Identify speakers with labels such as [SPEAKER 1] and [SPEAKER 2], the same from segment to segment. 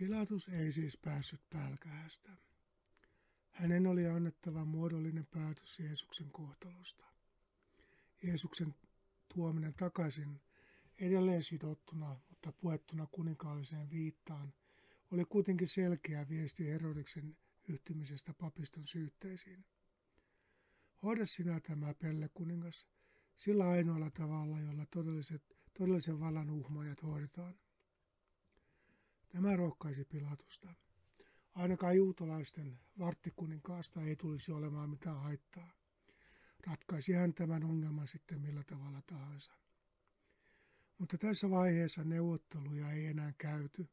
[SPEAKER 1] Pilatus ei siis päässyt pälkähästä. Hänen oli annettava muodollinen päätös Jeesuksen kohtalosta. Jeesuksen tuominen takaisin edelleen sidottuna, mutta puettuna kuninkaalliseen viittaan, oli kuitenkin selkeä viesti Herodiksen yhtymisestä papiston syytteisiin. Hoida sinä tämä Pelle kuningas sillä ainoalla tavalla, jolla todelliset, todellisen vallan uhmajat hoidetaan. Tämä rohkaisi Pilatusta. Ainakaan juutalaisten varttikuninkaasta ei tulisi olemaan mitään haittaa. Ratkaisi hän tämän ongelman sitten millä tavalla tahansa. Mutta tässä vaiheessa neuvotteluja ei enää käyty,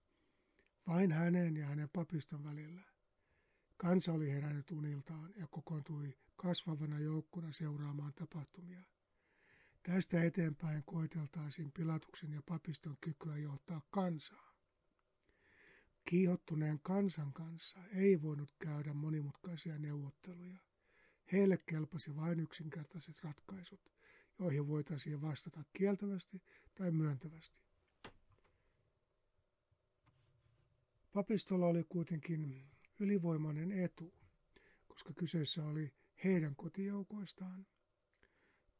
[SPEAKER 1] vain hänen ja hänen papiston välillä. Kansa oli herännyt uniltaan ja kokoontui kasvavana joukkona seuraamaan tapahtumia. Tästä eteenpäin koiteltaisiin Pilatuksen ja papiston kykyä johtaa kansaa. Kiihottuneen kansan kanssa ei voinut käydä monimutkaisia neuvotteluja. Heille kelpasi vain yksinkertaiset ratkaisut, joihin voitaisiin vastata kieltävästi tai myöntävästi. Papistolla oli kuitenkin ylivoimainen etu, koska kyseessä oli heidän kotijoukoistaan.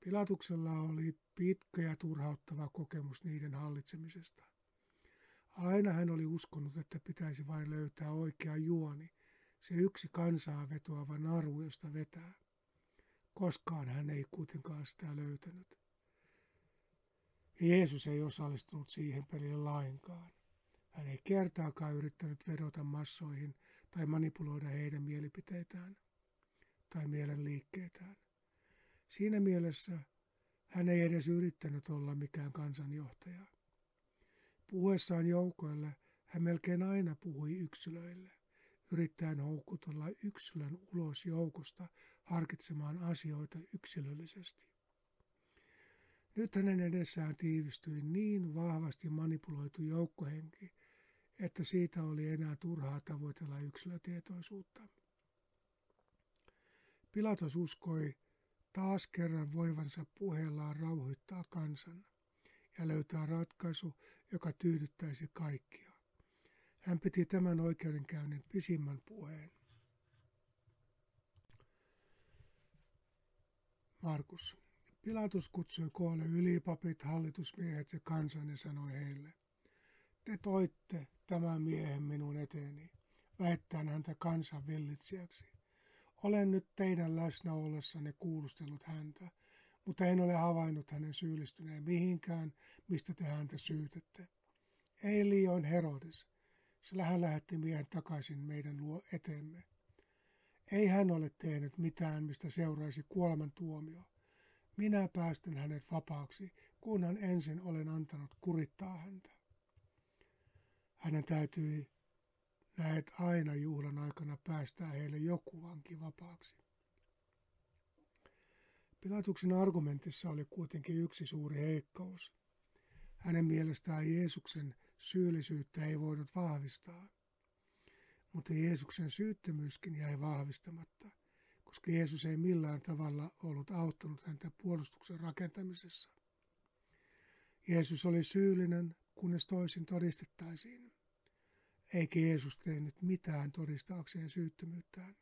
[SPEAKER 1] Pilatuksella oli pitkä ja turhauttava kokemus niiden hallitsemisesta. Aina hän oli uskonut, että pitäisi vain löytää oikea juoni, se yksi kansaa vetoava naru, josta vetää. Koskaan hän ei kuitenkaan sitä löytänyt. Jeesus ei osallistunut siihen peliin lainkaan. Hän ei kertaakaan yrittänyt vedota massoihin tai manipuloida heidän mielipiteitään tai mielenliikkeitään. Siinä mielessä hän ei edes yrittänyt olla mikään kansanjohtaja. Puhuessaan joukoille hän melkein aina puhui yksilöille, yrittäen houkutella yksilön ulos joukosta harkitsemaan asioita yksilöllisesti. Nyt hänen edessään tiivistyi niin vahvasti manipuloitu joukkohenki, että siitä oli enää turhaa tavoitella yksilötietoisuutta. Pilatos uskoi taas kerran voivansa puheellaan rauhoittaa kansan ja löytää ratkaisu, joka tyydyttäisi kaikkia. Hän piti tämän oikeudenkäynnin pisimmän puheen. Markus. Pilatus kutsui koolle ylipapit, hallitusmiehet ja kansan ja sanoi heille, te toitte tämän miehen minun eteeni, väittäen häntä kansan villitsijäksi. Olen nyt teidän läsnä ollessanne kuulustellut häntä, mutta en ole havainnut hänen syyllistyneen mihinkään, mistä te häntä syytätte. Ei liioin Herodes, sillä hän lähetti miehen takaisin meidän luo eteemme. Ei hän ole tehnyt mitään, mistä seuraisi kuoleman tuomio. Minä päästän hänet vapaaksi, kunhan ensin olen antanut kurittaa häntä. Hänen täytyi näet aina juhlan aikana päästää heille joku vanki vapaaksi. Pilatuksen argumentissa oli kuitenkin yksi suuri heikkous. Hänen mielestään Jeesuksen syyllisyyttä ei voinut vahvistaa. Mutta Jeesuksen syyttömyyskin jäi vahvistamatta, koska Jeesus ei millään tavalla ollut auttanut häntä puolustuksen rakentamisessa. Jeesus oli syyllinen, kunnes toisin todistettaisiin eikä Jeesus tehnyt mitään todistaakseen syyttömyyttään.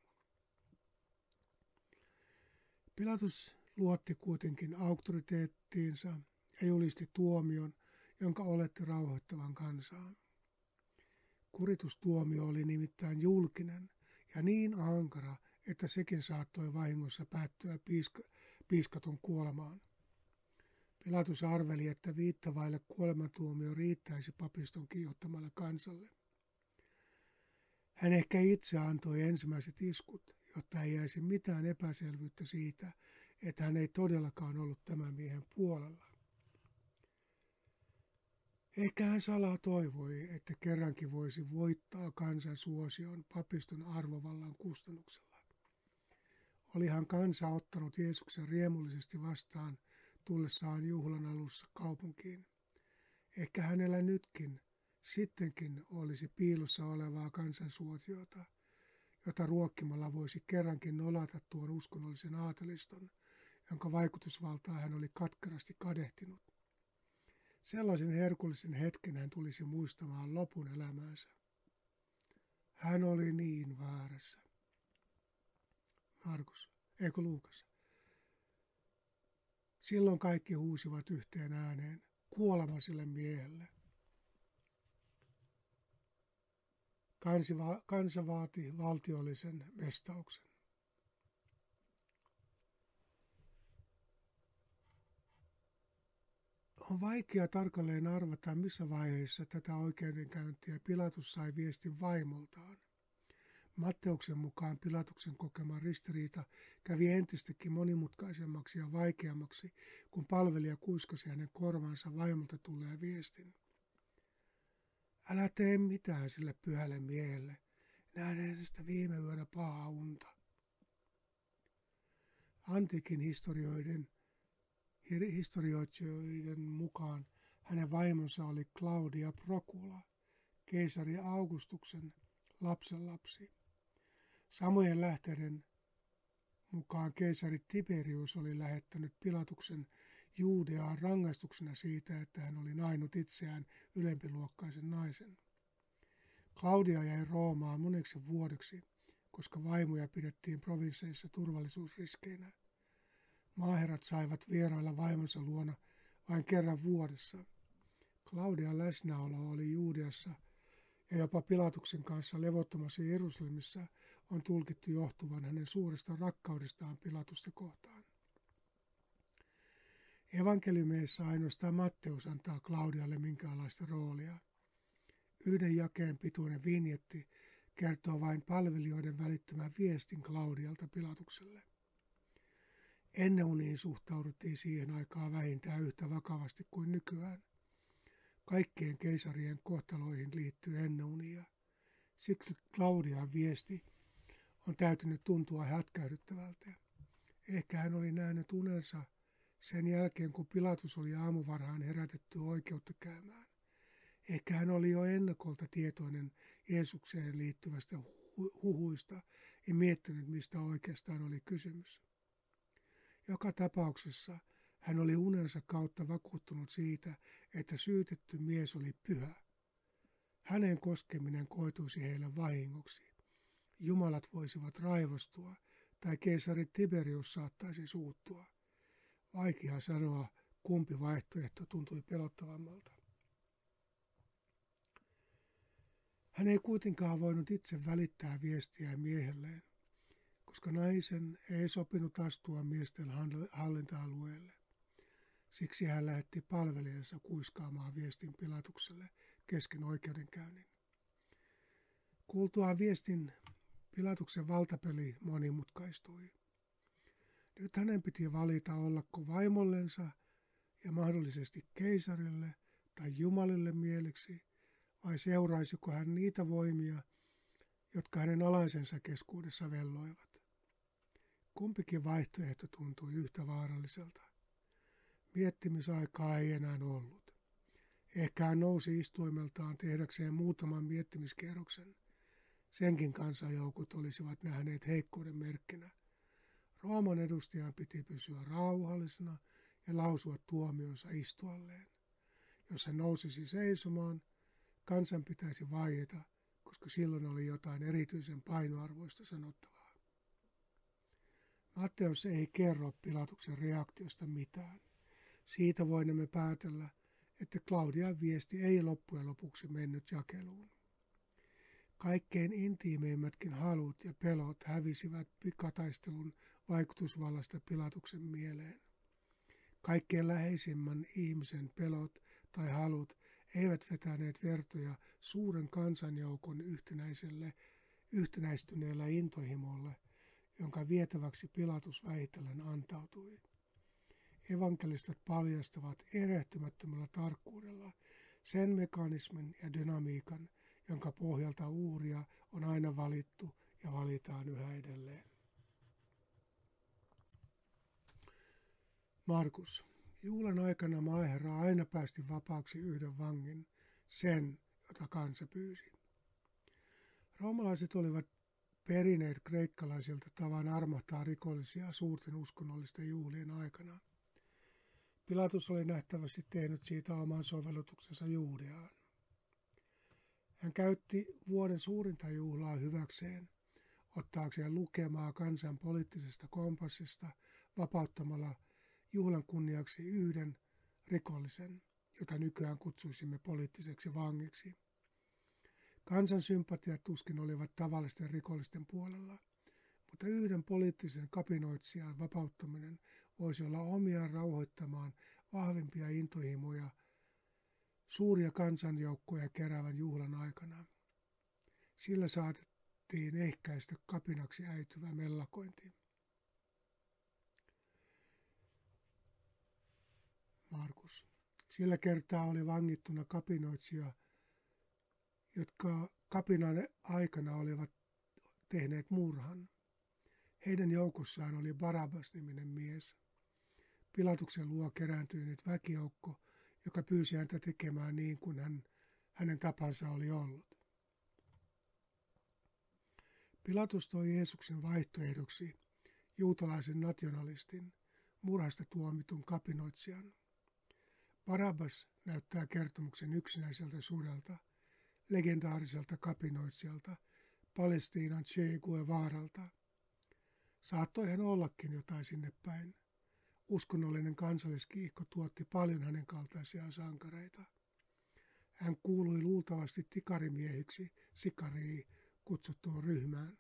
[SPEAKER 1] Pilatus luotti kuitenkin auktoriteettiinsa ja julisti tuomion, jonka olette rauhoittavan kansaan. Kuritustuomio oli nimittäin julkinen ja niin ankara, että sekin saattoi vahingossa päättyä piiska, piiskatun kuolemaan. Pilatus arveli, että viittavaille kuolemantuomio riittäisi papiston kiihottamalle kansalle. Hän ehkä itse antoi ensimmäiset iskut, jotta ei jäisi mitään epäselvyyttä siitä, että hän ei todellakaan ollut tämän miehen puolella. Ehkä hän salaa toivoi, että kerrankin voisi voittaa kansan suosion papiston arvovallan kustannuksella. Olihan kansa ottanut Jeesuksen riemullisesti vastaan tullessaan juhlan alussa kaupunkiin. Ehkä hänellä nytkin sittenkin olisi piilossa olevaa kansansuotiota, jota ruokkimalla voisi kerrankin nolata tuon uskonnollisen aateliston, jonka vaikutusvaltaa hän oli katkerasti kadehtinut. Sellaisen herkullisen hetken hän tulisi muistamaan lopun elämäänsä. hän oli niin väärässä. Markus, eikö Luukas? Silloin kaikki huusivat yhteen ääneen, kuolema sille miehelle. Kansa, kansa vaati valtiollisen mestauksen. On vaikea tarkalleen arvata, missä vaiheessa tätä oikeudenkäyntiä Pilatus sai viestin vaimoltaan. Matteuksen mukaan Pilatuksen kokema ristiriita kävi entistäkin monimutkaisemmaksi ja vaikeammaksi, kun palvelija kuiskasi hänen korvansa vaimolta tulee viestin. Älä tee mitään sille pyhälle miehelle. Näen sitä viime yönä pahaa unta. Antiikin historioiden, historioitsijoiden mukaan hänen vaimonsa oli Claudia Procula, keisari Augustuksen lapsenlapsi. Samojen lähteiden mukaan keisari Tiberius oli lähettänyt Pilatuksen Juudeaan rangaistuksena siitä, että hän oli nainut itseään ylempiluokkaisen naisen. Claudia jäi Roomaan moneksi vuodeksi, koska vaimoja pidettiin provinsseissa turvallisuusriskeinä. Maaherrat saivat vierailla vaimonsa luona vain kerran vuodessa. Claudian läsnäolo oli Juudeassa ja jopa Pilatuksen kanssa levottomassa Jerusalemissa on tulkittu johtuvan hänen suuresta rakkaudestaan Pilatusta kohtaan. Evankeliumeissa ainoastaan Matteus antaa Claudialle minkäänlaista roolia. Yhden jakeen pituinen vinjetti kertoo vain palvelijoiden välittämän viestin Claudialta Pilatukselle. Enneuniin suhtauduttiin siihen aikaan vähintään yhtä vakavasti kuin nykyään. Kaikkien keisarien kohtaloihin liittyy enneunia. Siksi Claudian viesti on täytynyt tuntua hätkähdyttävältä. Ehkä hän oli nähnyt unensa sen jälkeen, kun Pilatus oli aamuvarhaan herätetty oikeutta käymään. Ehkä hän oli jo ennakolta tietoinen Jeesukseen liittyvästä huhuista ja miettinyt, mistä oikeastaan oli kysymys. Joka tapauksessa hän oli unensa kautta vakuuttunut siitä, että syytetty mies oli pyhä. Hänen koskeminen koituisi heille vahingoksi. Jumalat voisivat raivostua tai keisari Tiberius saattaisi suuttua. Vaikea sanoa, kumpi vaihtoehto tuntui pelottavammalta. Hän ei kuitenkaan voinut itse välittää viestiä miehelleen, koska naisen ei sopinut astua miesten hallinta-alueelle. Siksi hän lähetti palvelijansa kuiskaamaan viestin Pilatukselle kesken oikeudenkäynnin. Kuultuaan viestin Pilatuksen valtapeli monimutkaistui. Nyt hänen piti valita ollako vaimollensa ja mahdollisesti keisarille tai Jumalille mieliksi, vai seuraisiko hän niitä voimia, jotka hänen alaisensa keskuudessa velloivat. Kumpikin vaihtoehto tuntui yhtä vaaralliselta. Miettimisaikaa ei enää ollut. Ehkä hän nousi istuimeltaan tehdäkseen muutaman miettimiskerroksen. Senkin kansanjoukot olisivat nähneet heikkouden merkkinä – Rooman edustajan piti pysyä rauhallisena ja lausua tuomionsa istualleen. Jos hän nousisi seisomaan, kansan pitäisi vaieta, koska silloin oli jotain erityisen painoarvoista sanottavaa. Matteus ei kerro Pilatuksen reaktiosta mitään. Siitä voimme päätellä, että Claudian viesti ei loppujen lopuksi mennyt jakeluun. Kaikkein intiimeimmätkin halut ja pelot hävisivät pikataistelun vaikutusvallasta Pilatuksen mieleen. Kaikkein läheisimmän ihmisen pelot tai halut eivät vetäneet vertoja suuren kansanjoukon yhtenäiselle, yhtenäistyneellä intohimolle, jonka vietäväksi Pilatus vähitellen antautui. Evankelistat paljastavat erehtymättömällä tarkkuudella sen mekanismin ja dynamiikan, jonka pohjalta uuria on aina valittu ja valitaan yhä edelleen. Markus. Juulan aikana maaherra aina päästi vapaaksi yhden vangin, sen, jota kansa pyysi. Roomalaiset olivat perineet kreikkalaisilta tavan armahtaa rikollisia suurten uskonnollisten juhlien aikana. Pilatus oli nähtävästi tehnyt siitä oman sovellutuksensa Juudeaan. Hän käytti vuoden suurinta juhlaa hyväkseen, ottaakseen lukemaa kansan poliittisesta kompassista vapauttamalla juhlan kunniaksi yhden rikollisen, jota nykyään kutsuisimme poliittiseksi vangiksi. Kansan sympatiat tuskin olivat tavallisten rikollisten puolella, mutta yhden poliittisen kapinoitsijan vapauttaminen voisi olla omiaan rauhoittamaan vahvimpia intohimoja suuria kansanjoukkoja keräävän juhlan aikana. Sillä saatettiin ehkäistä kapinaksi äityvä mellakointi. Markus. Sillä kertaa oli vangittuna kapinoitsija, jotka kapinan aikana olivat tehneet murhan. Heidän joukossaan oli Barabas-niminen mies. Pilatuksen luo kerääntyi nyt väkijoukko, joka pyysi häntä tekemään niin kuin hän, hänen tapansa oli ollut. Pilatus toi Jeesuksen vaihtoehdoksi juutalaisen nationalistin, murhasta tuomitun kapinoitsijan. Barabbas näyttää kertomuksen yksinäiseltä sudelta, legendaariselta kapinoitsijalta, Palestiinan Che Guevaralta. Saattoi hän ollakin jotain sinne päin. Uskonnollinen kansalliskiihko tuotti paljon hänen kaltaisiaan sankareita. Hän kuului luultavasti tikarimiehiksi sikariin kutsuttuun ryhmään,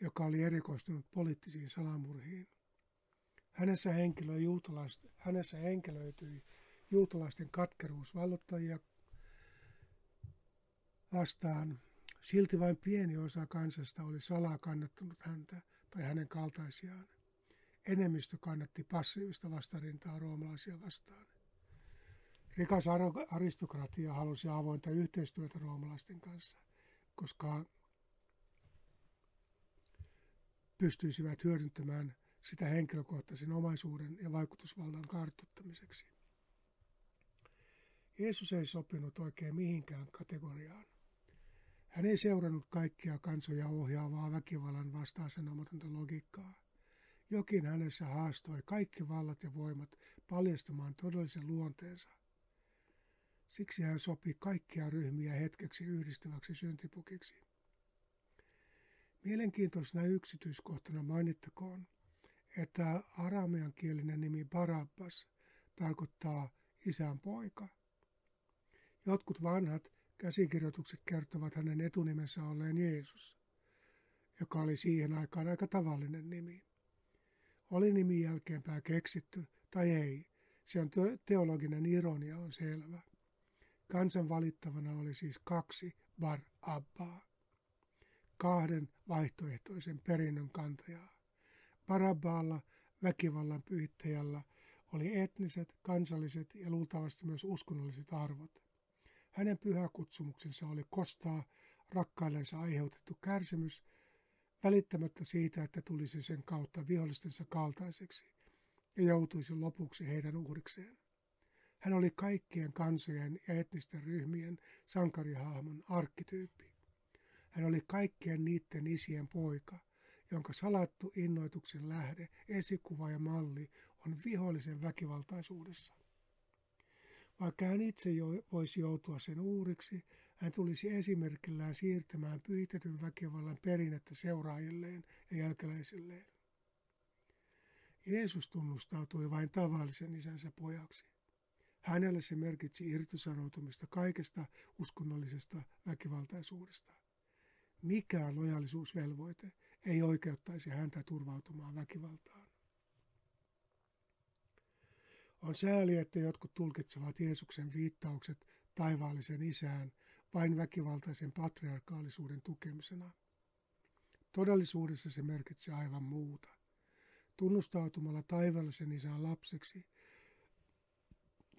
[SPEAKER 1] joka oli erikoistunut poliittisiin salamurhiin. Hänessä, henkilö, hänessä henkilöityi juutalaisten katkeruus vallottajia vastaan. Silti vain pieni osa kansasta oli salaa kannattanut häntä tai hänen kaltaisiaan. Enemmistö kannatti passiivista vastarintaa roomalaisia vastaan. Rikas aristokratia halusi avointa yhteistyötä roomalaisten kanssa, koska pystyisivät hyödyntämään sitä henkilökohtaisen omaisuuden ja vaikutusvallan kartuttamiseksi. Jeesus ei sopinut oikein mihinkään kategoriaan. Hän ei seurannut kaikkia kansoja ohjaavaa väkivallan vastaasenomatonta logiikkaa. Jokin hänessä haastoi kaikki vallat ja voimat paljastamaan todellisen luonteensa. Siksi hän sopi kaikkia ryhmiä hetkeksi yhdistäväksi syntipukiksi. Mielenkiintoisena yksityiskohtana mainittakoon, että arameankielinen nimi Barabbas tarkoittaa isän poika – Jotkut vanhat käsikirjoitukset kertovat hänen etunimensä olleen Jeesus, joka oli siihen aikaan aika tavallinen nimi. Oli nimi jälkeenpäin keksitty tai ei, se on teologinen ironia on selvä. Kansan valittavana oli siis kaksi bar abbaa, kahden vaihtoehtoisen perinnön kantajaa. Barabbaalla, väkivallan pyhittäjällä, oli etniset, kansalliset ja luultavasti myös uskonnolliset arvot. Hänen pyhäkutsumuksensa oli kostaa rakkaillensa aiheutettu kärsimys, välittämättä siitä, että tulisi sen kautta vihollistensa kaltaiseksi ja joutuisi lopuksi heidän uhrikseen. Hän oli kaikkien kansojen ja etnisten ryhmien sankarihahmon arkkityyppi. Hän oli kaikkien niiden isien poika, jonka salattu innoituksen lähde, esikuva ja malli on vihollisen väkivaltaisuudessa. Vaikka hän itse jo voisi joutua sen uuriksi, hän tulisi esimerkillään siirtämään pyhitetyn väkivallan perinnettä seuraajilleen ja jälkeläisilleen. Jeesus tunnustautui vain tavallisen isänsä pojaksi. Hänelle se merkitsi irtisanoutumista kaikesta uskonnollisesta väkivaltaisuudesta. Mikään lojallisuusvelvoite ei oikeuttaisi häntä turvautumaan väkivaltaan. On sääli, että jotkut tulkitsevat Jeesuksen viittaukset taivaallisen isään vain väkivaltaisen patriarkaalisuuden tukemisena. Todellisuudessa se merkitsee aivan muuta. Tunnustautumalla taivaallisen isän lapseksi,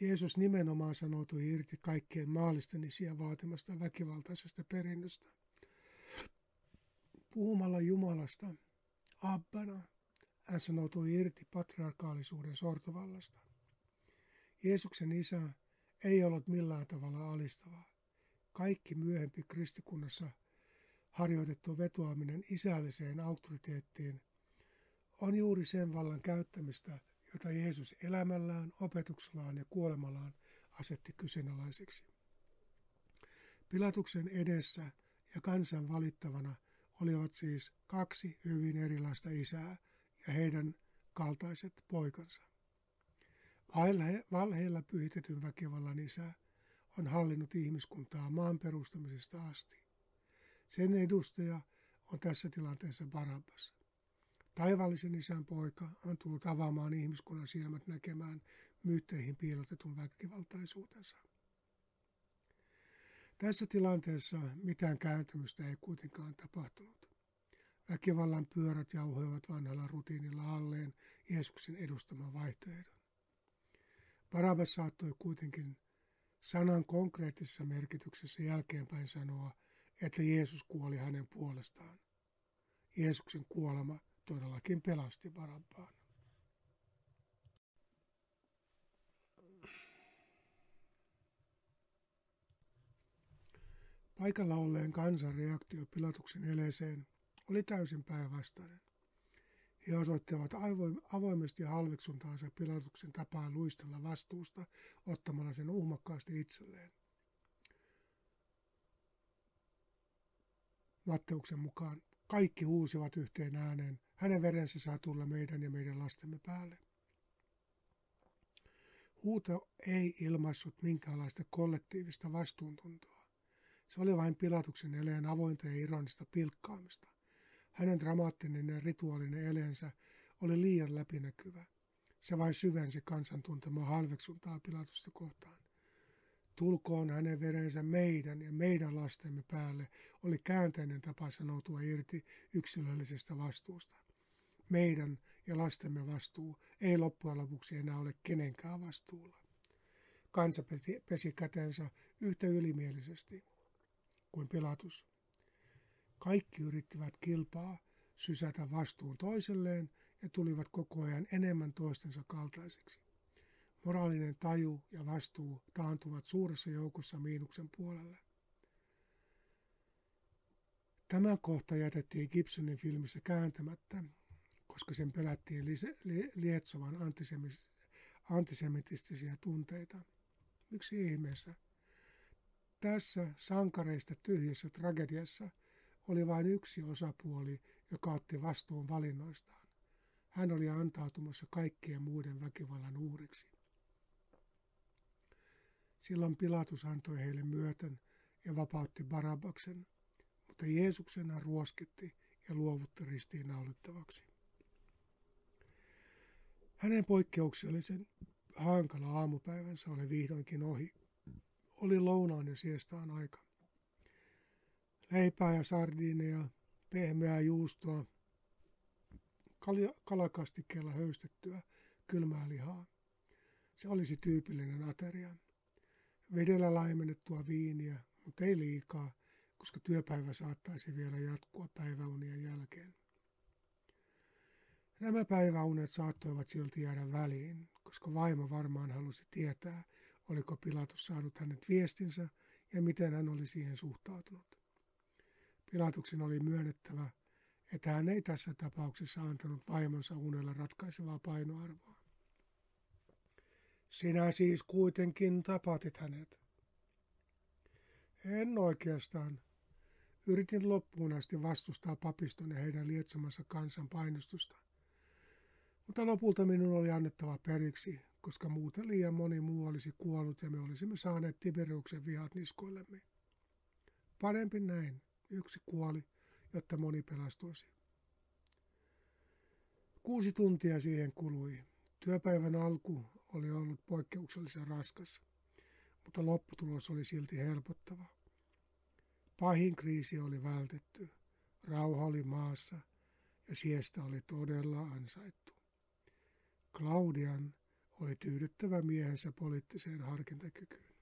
[SPEAKER 1] Jeesus nimenomaan sanoutui irti kaikkien maallisten isiä vaatimasta väkivaltaisesta perinnöstä. Puhumalla Jumalasta, Abbana, hän sanoutui irti patriarkaalisuuden sortovallasta. Jeesuksen isä ei ollut millään tavalla alistavaa. Kaikki myöhempi kristikunnassa harjoitettu vetoaminen isälliseen auktoriteettiin on juuri sen vallan käyttämistä, jota Jeesus elämällään, opetuksellaan ja kuolemallaan asetti kyseenalaiseksi. Pilatuksen edessä ja kansan valittavana olivat siis kaksi hyvin erilaista isää ja heidän kaltaiset poikansa. Valheella pyhitetyn väkivallan isä on hallinnut ihmiskuntaa maan perustamisesta asti. Sen edustaja on tässä tilanteessa Barabbas. Taivallisen isän poika on tullut avaamaan ihmiskunnan silmät näkemään myytteihin piilotetun väkivaltaisuutensa. Tässä tilanteessa mitään kääntymystä ei kuitenkaan tapahtunut. Väkivallan pyörät jauhoivat vanhalla rutiinilla alleen Jeesuksen edustaman vaihtoehdon. Barabbas saattoi kuitenkin sanan konkreettisessa merkityksessä jälkeenpäin sanoa, että Jeesus kuoli hänen puolestaan. Jeesuksen kuolema todellakin pelasti Barabbaan. Paikalla olleen kansan reaktio Pilatuksen eleeseen oli täysin päinvastainen. He osoittivat avoimesti halveksuntaansa Pilatuksen tapaan luistella vastuusta ottamalla sen uhmakkaasti itselleen. Matteuksen mukaan kaikki huusivat yhteen ääneen, hänen verensä saa tulla meidän ja meidän lastemme päälle. Huuto ei ilmaissut minkäänlaista kollektiivista vastuuntuntoa. Se oli vain Pilatuksen eleen avointa ja ironista pilkkaamista. Hänen dramaattinen ja rituaalinen eleensä oli liian läpinäkyvä. Se vain syvensi kansan tuntemaa halveksuntaa Pilatusta kohtaan. Tulkoon hänen verensä meidän ja meidän lastemme päälle oli käänteinen tapa sanoutua irti yksilöllisestä vastuusta. Meidän ja lastemme vastuu ei loppujen lopuksi enää ole kenenkään vastuulla. Kansa pesi kätensä yhtä ylimielisesti kuin Pilatus. Kaikki yrittivät kilpaa sysätä vastuun toiselleen ja tulivat koko ajan enemmän toistensa kaltaisiksi. Moraalinen taju ja vastuu taantuvat suuressa joukossa miinuksen puolelle. Tämä kohta jätettiin Gibsonin filmissä kääntämättä, koska sen pelättiin lietsovan antisemitistisiä tunteita. Miksi ihmeessä? Tässä sankareista tyhjässä tragediassa oli vain yksi osapuoli, joka otti vastuun valinnoistaan. Hän oli antautumassa kaikkien muiden väkivallan uhriksi. Silloin Pilatus antoi heille myöten ja vapautti Barabaksen, mutta Jeesuksena ruoskitti ja luovutti ristiinnaulittavaksi. Hänen poikkeuksellisen hankala aamupäivänsä oli vihdoinkin ohi. Oli lounaan ja siestaan aika. Leipää ja sardiineja, pehmeää juustoa, kalakastikkeella höystettyä kylmää lihaa. Se olisi tyypillinen ateria. Vedellä laimennettua viiniä, mutta ei liikaa, koska työpäivä saattaisi vielä jatkua päiväunien jälkeen. Nämä päiväunet saattoivat silti jäädä väliin, koska vaimo varmaan halusi tietää, oliko Pilatus saanut hänet viestinsä ja miten hän oli siihen suhtautunut. Pilatuksen oli myönnettävä, että hän ei tässä tapauksessa antanut vaimonsa unella ratkaisevaa painoarvoa. Sinä siis kuitenkin tapatit hänet. En oikeastaan. Yritin loppuun asti vastustaa papiston ja heidän lietsomansa kansan painostusta. Mutta lopulta minun oli annettava periksi, koska muuten liian moni muu olisi kuollut ja me olisimme saaneet Tiberiuksen vihat niskoillemme. Parempi näin. Yksi kuoli, jotta moni pelastuisi. Kuusi tuntia siihen kului. Työpäivän alku oli ollut poikkeuksellisen raskas, mutta lopputulos oli silti helpottava. Pahin kriisi oli vältetty, rauha oli maassa ja siestä oli todella ansaittu. Claudian oli tyydyttävä miehensä poliittiseen harkintakykyyn.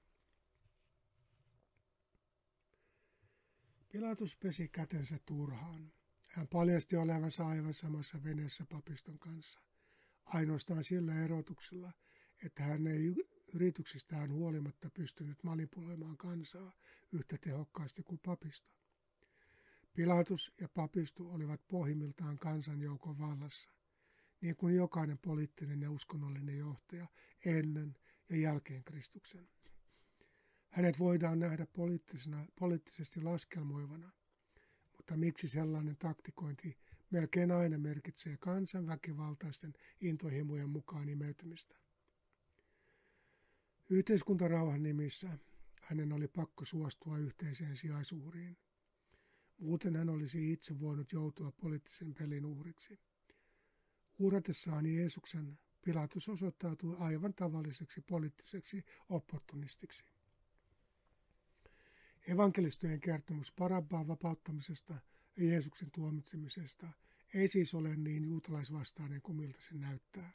[SPEAKER 1] Pilatus pesi kätensä turhaan. Hän paljasti olevansa aivan samassa veneessä papiston kanssa, ainoastaan sillä erotuksella, että hän ei yrityksistään huolimatta pystynyt manipuloimaan kansaa yhtä tehokkaasti kuin papisto. Pilatus ja papistu olivat pohjimmiltaan kansanjoukon vallassa, niin kuin jokainen poliittinen ja uskonnollinen johtaja ennen ja jälkeen Kristuksen. Hänet voidaan nähdä poliittisena, poliittisesti laskelmoivana, mutta miksi sellainen taktikointi melkein aina merkitsee kansan väkivaltaisten intohimojen mukaan imeytymistä? Yhteiskuntarauhan nimissä hänen oli pakko suostua yhteiseen sijaisuuriin. Muuten hän olisi itse voinut joutua poliittisen pelin uhriksi. Uhratessaan Jeesuksen Pilatus osoittautui aivan tavalliseksi poliittiseksi opportunistiksi. Evankelistojen kertomus Parabbaan vapauttamisesta ja Jeesuksen tuomitsemisesta ei siis ole niin juutalaisvastainen kuin miltä se näyttää.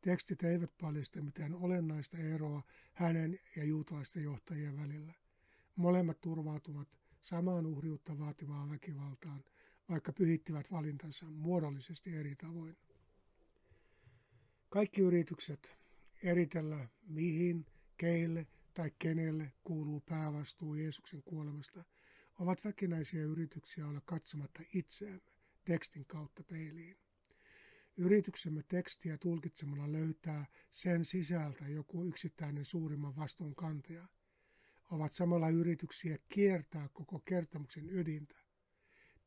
[SPEAKER 1] Tekstit eivät paljasta mitään olennaista eroa hänen ja juutalaisten johtajien välillä. Molemmat turvautuvat samaan uhriutta vaativaan väkivaltaan, vaikka pyhittivät valintansa muodollisesti eri tavoin. Kaikki yritykset eritellä, mihin, keille tai kenelle kuuluu päävastuu Jeesuksen kuolemasta, ovat väkinäisiä yrityksiä olla katsomatta itseämme tekstin kautta peiliin. Yrityksemme tekstiä tulkitsemalla löytää sen sisältä joku yksittäinen suurimman vastuun kantaja, ovat samalla yrityksiä kiertää koko kertomuksen ydintä.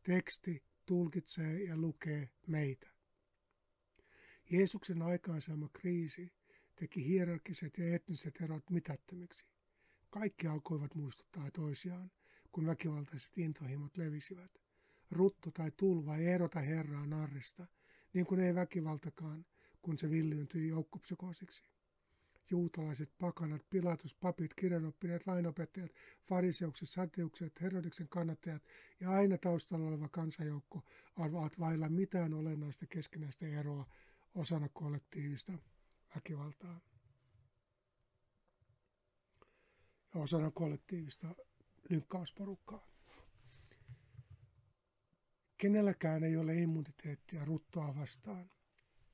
[SPEAKER 1] Teksti tulkitsee ja lukee meitä. Jeesuksen aikaansaama kriisi teki hierarkiset ja etniset erot mitättömiksi. Kaikki alkoivat muistuttaa toisiaan, kun väkivaltaiset intohimot levisivät. Rutto tai tulva ei erota Herraa narrista, niin kuin ei väkivaltakaan, kun se villyyntyi joukkopsykoosiksi. Juutalaiset, pakanat, pilatus, papit, kirjanoppineet, lainopettajat, fariseukset, sateukset, Herodiksen kannattajat ja aina taustalla oleva kansajoukko ovat vailla mitään olennaista keskinäistä eroa osana kollektiivista väkivaltaa ja osana kollektiivista lynkkausporukkaa. Kenelläkään ei ole immuniteettia ruttoa vastaan.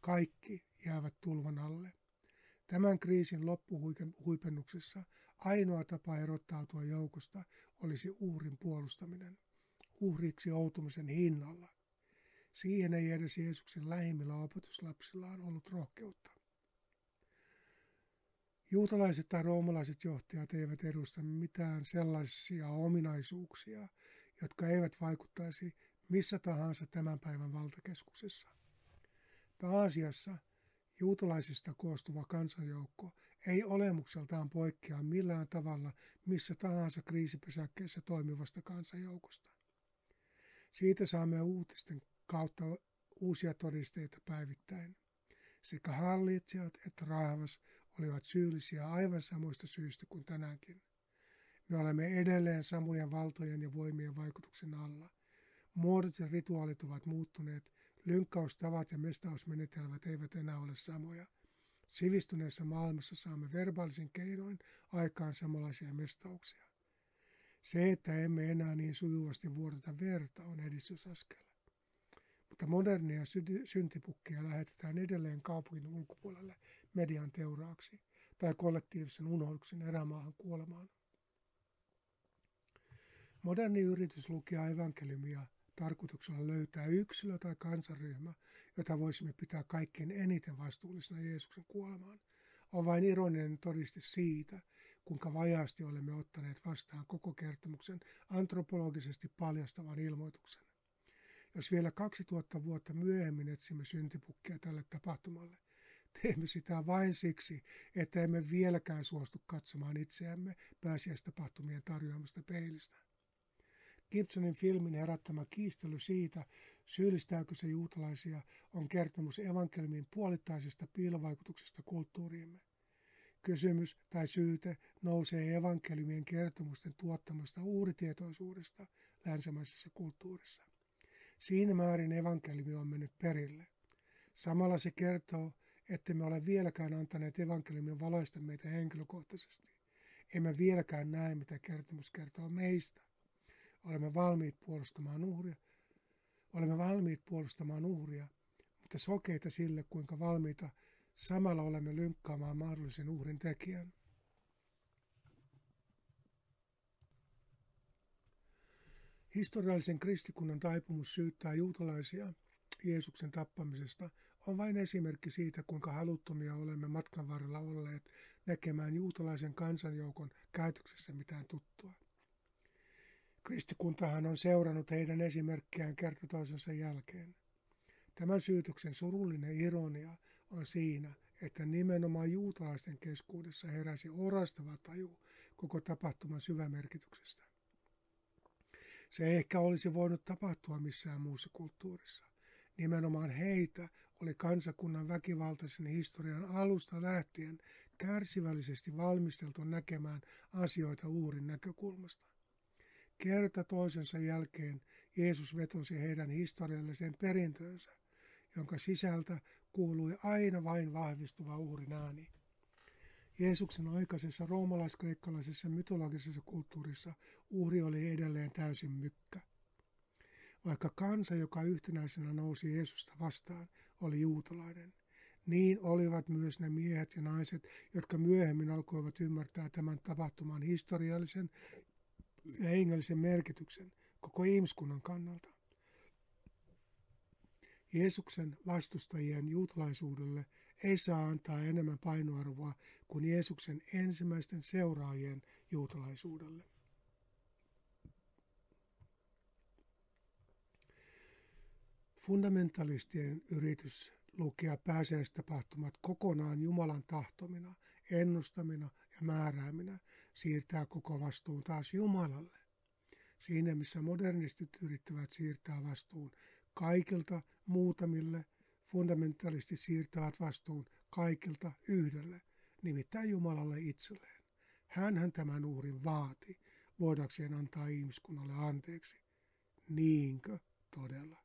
[SPEAKER 1] Kaikki jäävät tulvan alle. Tämän kriisin loppuhuipennuksessa ainoa tapa erottautua joukosta olisi uhrin puolustaminen, uhriksi outumisen hinnalla. Siihen ei edes Jeesuksen lähimmillä opetuslapsillaan ollut rohkeutta. Juutalaiset tai roomalaiset johtajat eivät edusta mitään sellaisia ominaisuuksia, jotka eivät vaikuttaisi missä tahansa tämän päivän valtakeskuksessa. Pääasiassa juutalaisista koostuva kansanjoukko ei olemukseltaan poikkea millään tavalla missä tahansa kriisipesäkkeessä toimivasta kansanjoukosta. Siitä saamme uutisten kautta uusia todisteita päivittäin. Sekä hallitsijat että raavas olivat syyllisiä aivan samoista syistä kuin tänäänkin. Me olemme edelleen samojen valtojen ja voimien vaikutuksen alla. Muodot ja rituaalit ovat muuttuneet, lynkkaustavat ja mestausmenetelmät eivät enää ole samoja. Sivistyneessä maailmassa saamme verbaalisin keinoin aikaan samanlaisia mestauksia. Se, että emme enää niin sujuvasti vuodata verta, on edistysaskel. Mutta modernia syntipukkia lähetetään edelleen kaupungin ulkopuolelle median teuraaksi tai kollektiivisen unohduksen erämaahan kuolemaan. Moderni yritys lukea evankeliumia tarkoituksella löytää yksilö tai kansaryhmä, jota voisimme pitää kaikkein eniten vastuullisena Jeesuksen kuolemaan, on vain ironinen todiste siitä, kuinka vajaasti olemme ottaneet vastaan koko kertomuksen antropologisesti paljastavan ilmoituksen. Jos vielä 2000 vuotta myöhemmin etsimme syntipukkia tälle tapahtumalle, teemme sitä vain siksi, että emme vieläkään suostu katsomaan itseämme pääsiäistapahtumien tarjoamasta peilistä. Gibsonin filmin herättämä kiistely siitä, syyllistääkö se juutalaisia, on kertomus evankelmin puolittaisesta piilovaikutuksesta kulttuuriimme. Kysymys tai syyte nousee evankeliumien kertomusten tuottamasta uuritietoisuudesta länsimaisessa kulttuurissa. Siinä määrin evankeliumi on mennyt perille. Samalla se kertoo, että me ole vieläkään antaneet evankeliumin valaista meitä henkilökohtaisesti. Emme vieläkään näe, mitä kertomus kertoo meistä. Olemme valmiit puolustamaan uhria. Olemme valmiit puolustamaan uhria, mutta sokeita sille, kuinka valmiita samalla olemme lynkkaamaan mahdollisen uhrin tekijän. Historiallisen kristikunnan taipumus syyttää juutalaisia Jeesuksen tappamisesta on vain esimerkki siitä, kuinka haluttomia olemme matkan varrella olleet näkemään juutalaisen kansanjoukon käytöksessä mitään tuttua. Kristikuntahan on seurannut heidän esimerkkiään kerta toisensa jälkeen. Tämän syytöksen surullinen ironia on siinä, että nimenomaan juutalaisten keskuudessa heräsi orastava taju koko tapahtuman syvämerkityksestä. Se ei ehkä olisi voinut tapahtua missään muussa kulttuurissa. Nimenomaan heitä oli kansakunnan väkivaltaisen historian alusta lähtien kärsivällisesti valmisteltu näkemään asioita uurin näkökulmasta. Kerta toisensa jälkeen Jeesus vetosi heidän historialliseen perintöönsä, jonka sisältä kuului aina vain vahvistuva uhrin ääni. Jeesuksen aikaisessa roomalaiskreikkalaisessa mytologisessa kulttuurissa uhri oli edelleen täysin mykkä. Vaikka kansa, joka yhtenäisenä nousi Jeesusta vastaan, oli juutalainen, niin olivat myös ne miehet ja naiset, jotka myöhemmin alkoivat ymmärtää tämän tapahtuman historiallisen ja hengellisen merkityksen koko ihmiskunnan kannalta. Jeesuksen vastustajien juutalaisuudelle ei saa antaa enemmän painoarvoa kuin Jeesuksen ensimmäisten seuraajien juutalaisuudelle. Fundamentalistien yritys lukea pääsiäistapahtumat kokonaan Jumalan tahtomina, ennustamina ja määrääminä siirtää koko vastuun taas Jumalalle. Siinä missä modernistit yrittävät siirtää vastuun kaikilta muutamille, fundamentalistit siirtävät vastuun kaikilta yhdelle, nimittäin Jumalalle itselleen. Hänhän tämän uhrin vaati, voidakseen antaa ihmiskunnalle anteeksi. Niinkö todella?